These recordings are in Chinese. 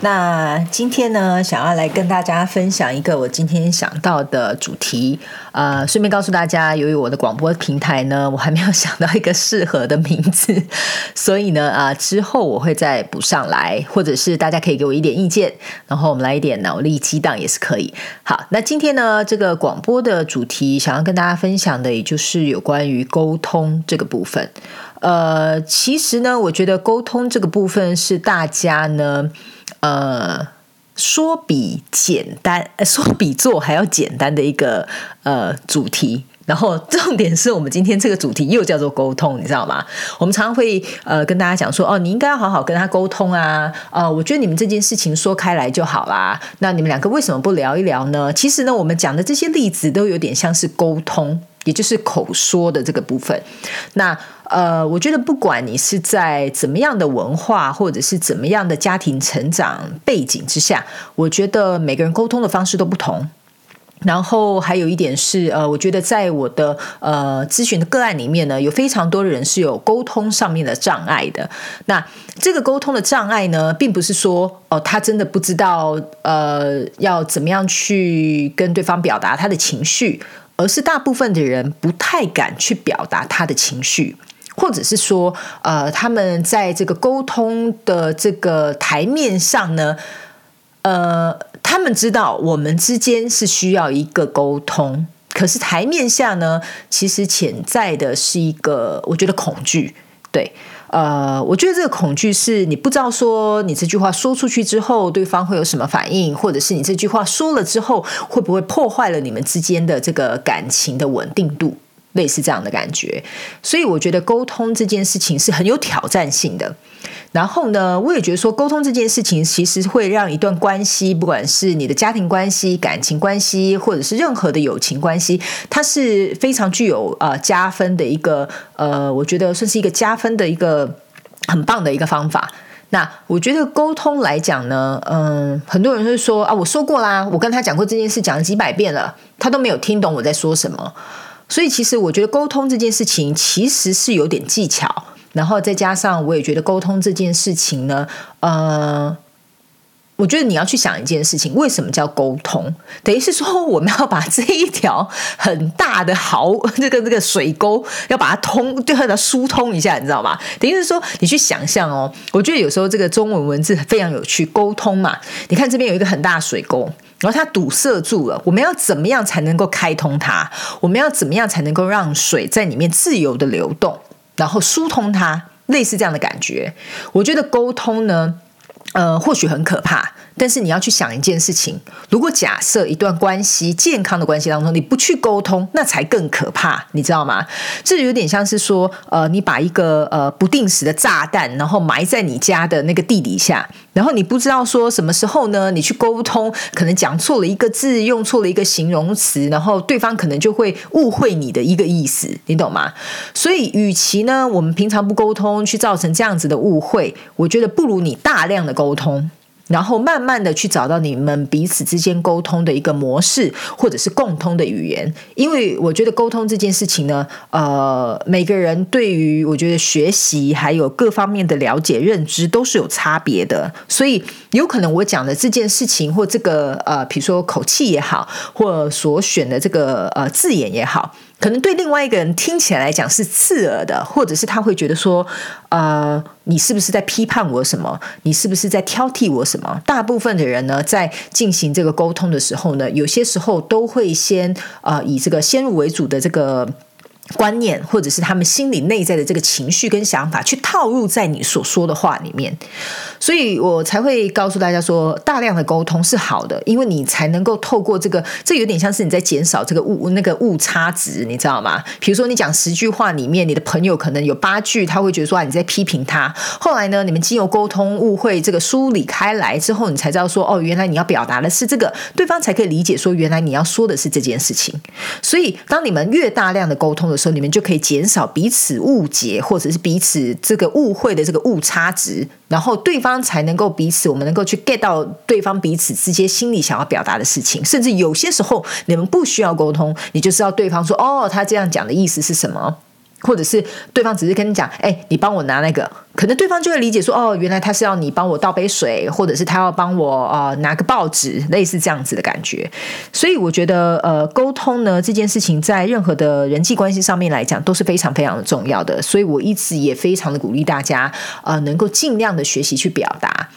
那今天呢，想要来跟大家分享一个我今天想到的主题。呃，顺便告诉大家，由于我的广播平台呢，我还没有想到一个适合的名字，所以呢，啊，之后我会再补上来，或者是大家可以给我一点意见，然后我们来一点脑力激荡也是可以。好，那今天呢，这个广播的主题想要跟大家分享的，也就是有关于沟通这个部分。呃，其实呢，我觉得沟通这个部分是大家呢。呃，说比简单，说比做还要简单的一个呃主题。然后重点是我们今天这个主题又叫做沟通，你知道吗？我们常常会呃跟大家讲说，哦，你应该要好好跟他沟通啊。呃，我觉得你们这件事情说开来就好啦。那你们两个为什么不聊一聊呢？其实呢，我们讲的这些例子都有点像是沟通，也就是口说的这个部分。那呃，我觉得不管你是在怎么样的文化，或者是怎么样的家庭成长背景之下，我觉得每个人沟通的方式都不同。然后还有一点是，呃，我觉得在我的呃咨询的个案里面呢，有非常多的人是有沟通上面的障碍的。那这个沟通的障碍呢，并不是说哦，他真的不知道呃要怎么样去跟对方表达他的情绪，而是大部分的人不太敢去表达他的情绪。或者是说，呃，他们在这个沟通的这个台面上呢，呃，他们知道我们之间是需要一个沟通，可是台面下呢，其实潜在的是一个，我觉得恐惧。对，呃，我觉得这个恐惧是你不知道说你这句话说出去之后，对方会有什么反应，或者是你这句话说了之后，会不会破坏了你们之间的这个感情的稳定度。类似这样的感觉，所以我觉得沟通这件事情是很有挑战性的。然后呢，我也觉得说沟通这件事情其实会让一段关系，不管是你的家庭关系、感情关系，或者是任何的友情关系，它是非常具有呃加分的一个呃，我觉得算是一个加分的一个很棒的一个方法。那我觉得沟通来讲呢，嗯，很多人会说啊，我说过啦，我跟他讲过这件事，讲了几百遍了，他都没有听懂我在说什么。所以，其实我觉得沟通这件事情其实是有点技巧，然后再加上我也觉得沟通这件事情呢，呃，我觉得你要去想一件事情，为什么叫沟通？等于是说我们要把这一条很大的壕，这个这个水沟要把它通，就把它疏通一下，你知道吗？等于是说你去想象哦，我觉得有时候这个中文文字非常有趣，沟通嘛，你看这边有一个很大的水沟。然后它堵塞住了，我们要怎么样才能够开通它？我们要怎么样才能够让水在里面自由的流动，然后疏通它？类似这样的感觉，我觉得沟通呢，呃，或许很可怕。但是你要去想一件事情，如果假设一段关系健康的关系当中，你不去沟通，那才更可怕，你知道吗？这有点像是说，呃，你把一个呃不定时的炸弹，然后埋在你家的那个地底下，然后你不知道说什么时候呢？你去沟通，可能讲错了一个字，用错了一个形容词，然后对方可能就会误会你的一个意思，你懂吗？所以，与其呢，我们平常不沟通，去造成这样子的误会，我觉得不如你大量的沟通。然后慢慢的去找到你们彼此之间沟通的一个模式，或者是共通的语言。因为我觉得沟通这件事情呢，呃，每个人对于我觉得学习还有各方面的了解认知都是有差别的，所以有可能我讲的这件事情或这个呃，比如说口气也好，或所选的这个呃字眼也好。可能对另外一个人听起来来讲是刺耳的，或者是他会觉得说，呃，你是不是在批判我什么？你是不是在挑剔我什么？大部分的人呢，在进行这个沟通的时候呢，有些时候都会先呃以这个先入为主的这个。观念，或者是他们心里内在的这个情绪跟想法，去套入在你所说的话里面，所以我才会告诉大家说，大量的沟通是好的，因为你才能够透过这个，这有点像是你在减少这个误那个误差值，你知道吗？比如说你讲十句话里面，你的朋友可能有八句，他会觉得说你在批评他。后来呢，你们经由沟通误会这个梳理开来之后，你才知道说，哦，原来你要表达的是这个，对方才可以理解说，原来你要说的是这件事情。所以，当你们越大量的沟通的时候，你们就可以减少彼此误解，或者是彼此这个误会的这个误差值，然后对方才能够彼此，我们能够去 get 到对方彼此之间心里想要表达的事情。甚至有些时候，你们不需要沟通，你就知道对方说：“哦，他这样讲的意思是什么。”或者是对方只是跟你讲，哎，你帮我拿那个，可能对方就会理解说，哦，原来他是要你帮我倒杯水，或者是他要帮我呃拿个报纸，类似这样子的感觉。所以我觉得，呃，沟通呢这件事情，在任何的人际关系上面来讲，都是非常非常的重要的。所以我一直也非常的鼓励大家，呃，能够尽量的学习去表达。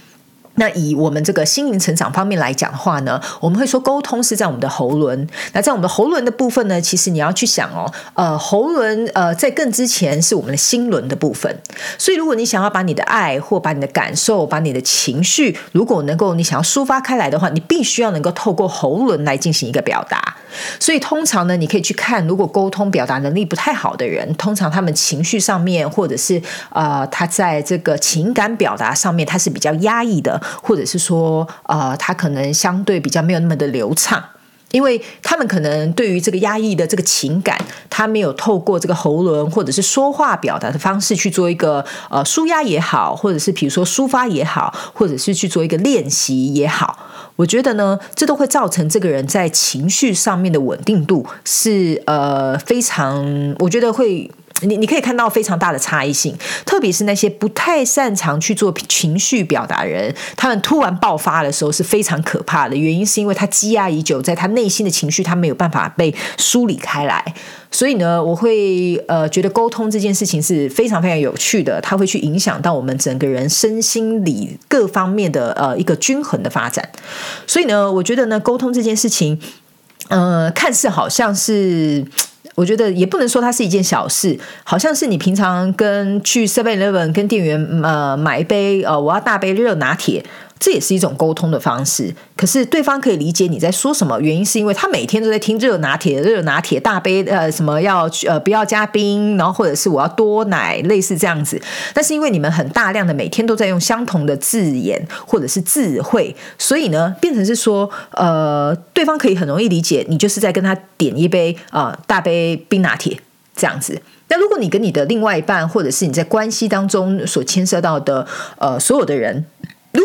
那以我们这个心灵成长方面来讲的话呢，我们会说沟通是在我们的喉轮。那在我们的喉轮的部分呢，其实你要去想哦，呃，喉轮呃在更之前是我们的心轮的部分。所以如果你想要把你的爱或把你的感受、把你的情绪，如果能够你想要抒发开来的话，你必须要能够透过喉轮来进行一个表达。所以通常呢，你可以去看，如果沟通表达能力不太好的人，通常他们情绪上面或者是呃他在这个情感表达上面，他是比较压抑的。或者是说，呃，他可能相对比较没有那么的流畅，因为他们可能对于这个压抑的这个情感，他没有透过这个喉轮或者是说话表达的方式去做一个呃舒压也好，或者是比如说抒发也好，或者是去做一个练习也好，我觉得呢，这都会造成这个人在情绪上面的稳定度是呃非常，我觉得会。你你可以看到非常大的差异性，特别是那些不太擅长去做情绪表达的人，他们突然爆发的时候是非常可怕的。原因是因为他积压已久，在他内心的情绪他没有办法被梳理开来。所以呢，我会呃觉得沟通这件事情是非常非常有趣的，它会去影响到我们整个人身心理各方面的呃一个均衡的发展。所以呢，我觉得呢，沟通这件事情，呃，看似好像是。我觉得也不能说它是一件小事，好像是你平常跟去 Seven Eleven 跟店员呃买一杯呃我要大杯热拿铁。这也是一种沟通的方式，可是对方可以理解你在说什么。原因是因为他每天都在听热拿铁，热拿铁大杯呃什么要呃不要加冰，然后或者是我要多奶，类似这样子。但是因为你们很大量的每天都在用相同的字眼或者是字汇，所以呢变成是说呃对方可以很容易理解你就是在跟他点一杯啊大杯冰拿铁这样子。那如果你跟你的另外一半或者是你在关系当中所牵涉到的呃所有的人。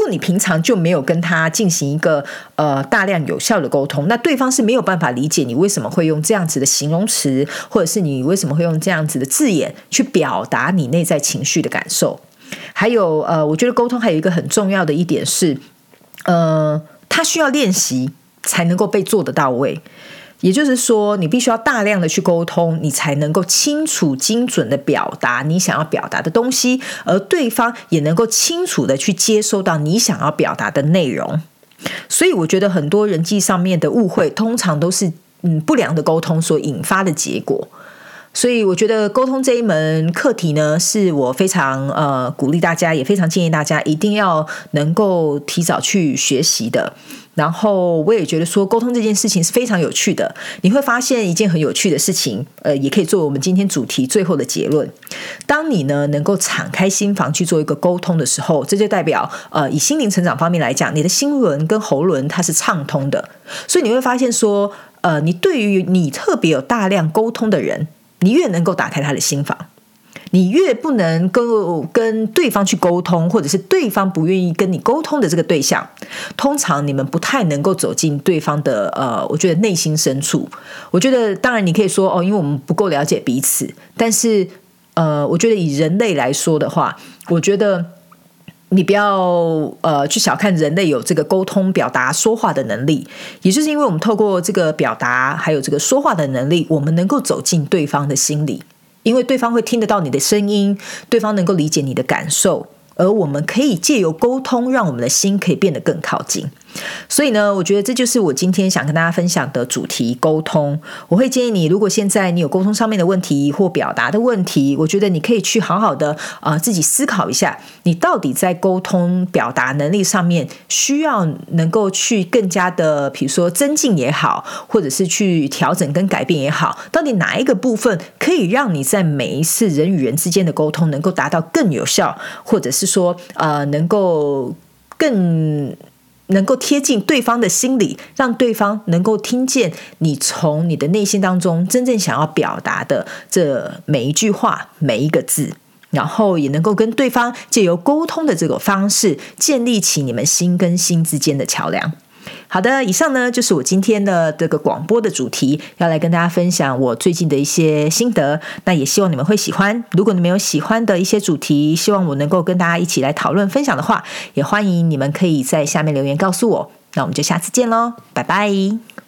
你平常就没有跟他进行一个呃大量有效的沟通，那对方是没有办法理解你为什么会用这样子的形容词，或者是你为什么会用这样子的字眼去表达你内在情绪的感受。还有呃，我觉得沟通还有一个很重要的一点是，呃，他需要练习才能够被做得到位。也就是说，你必须要大量的去沟通，你才能够清楚、精准的表达你想要表达的东西，而对方也能够清楚的去接收到你想要表达的内容。所以，我觉得很多人际上面的误会，通常都是嗯不良的沟通所引发的结果。所以，我觉得沟通这一门课题呢，是我非常呃鼓励大家，也非常建议大家一定要能够提早去学习的。然后我也觉得说沟通这件事情是非常有趣的，你会发现一件很有趣的事情，呃，也可以作为我们今天主题最后的结论。当你呢能够敞开心房去做一个沟通的时候，这就代表呃以心灵成长方面来讲，你的心轮跟喉轮它是畅通的，所以你会发现说，呃，你对于你特别有大量沟通的人，你越能够打开他的心房。你越不能够跟对方去沟通，或者是对方不愿意跟你沟通的这个对象，通常你们不太能够走进对方的呃，我觉得内心深处。我觉得当然你可以说哦，因为我们不够了解彼此，但是呃，我觉得以人类来说的话，我觉得你不要呃去小看人类有这个沟通、表达、说话的能力，也就是因为我们透过这个表达还有这个说话的能力，我们能够走进对方的心里。因为对方会听得到你的声音，对方能够理解你的感受。而我们可以借由沟通，让我们的心可以变得更靠近。所以呢，我觉得这就是我今天想跟大家分享的主题——沟通。我会建议你，如果现在你有沟通上面的问题或表达的问题，我觉得你可以去好好的啊自己思考一下，你到底在沟通表达能力上面需要能够去更加的，比如说增进也好，或者是去调整跟改变也好，到底哪一个部分可以让你在每一次人与人之间的沟通能够达到更有效，或者是。是说，呃，能够更能够贴近对方的心里，让对方能够听见你从你的内心当中真正想要表达的这每一句话、每一个字，然后也能够跟对方借由沟通的这个方式，建立起你们心跟心之间的桥梁。好的，以上呢就是我今天的这个广播的主题，要来跟大家分享我最近的一些心得。那也希望你们会喜欢。如果你们有喜欢的一些主题，希望我能够跟大家一起来讨论分享的话，也欢迎你们可以在下面留言告诉我。那我们就下次见喽，拜拜。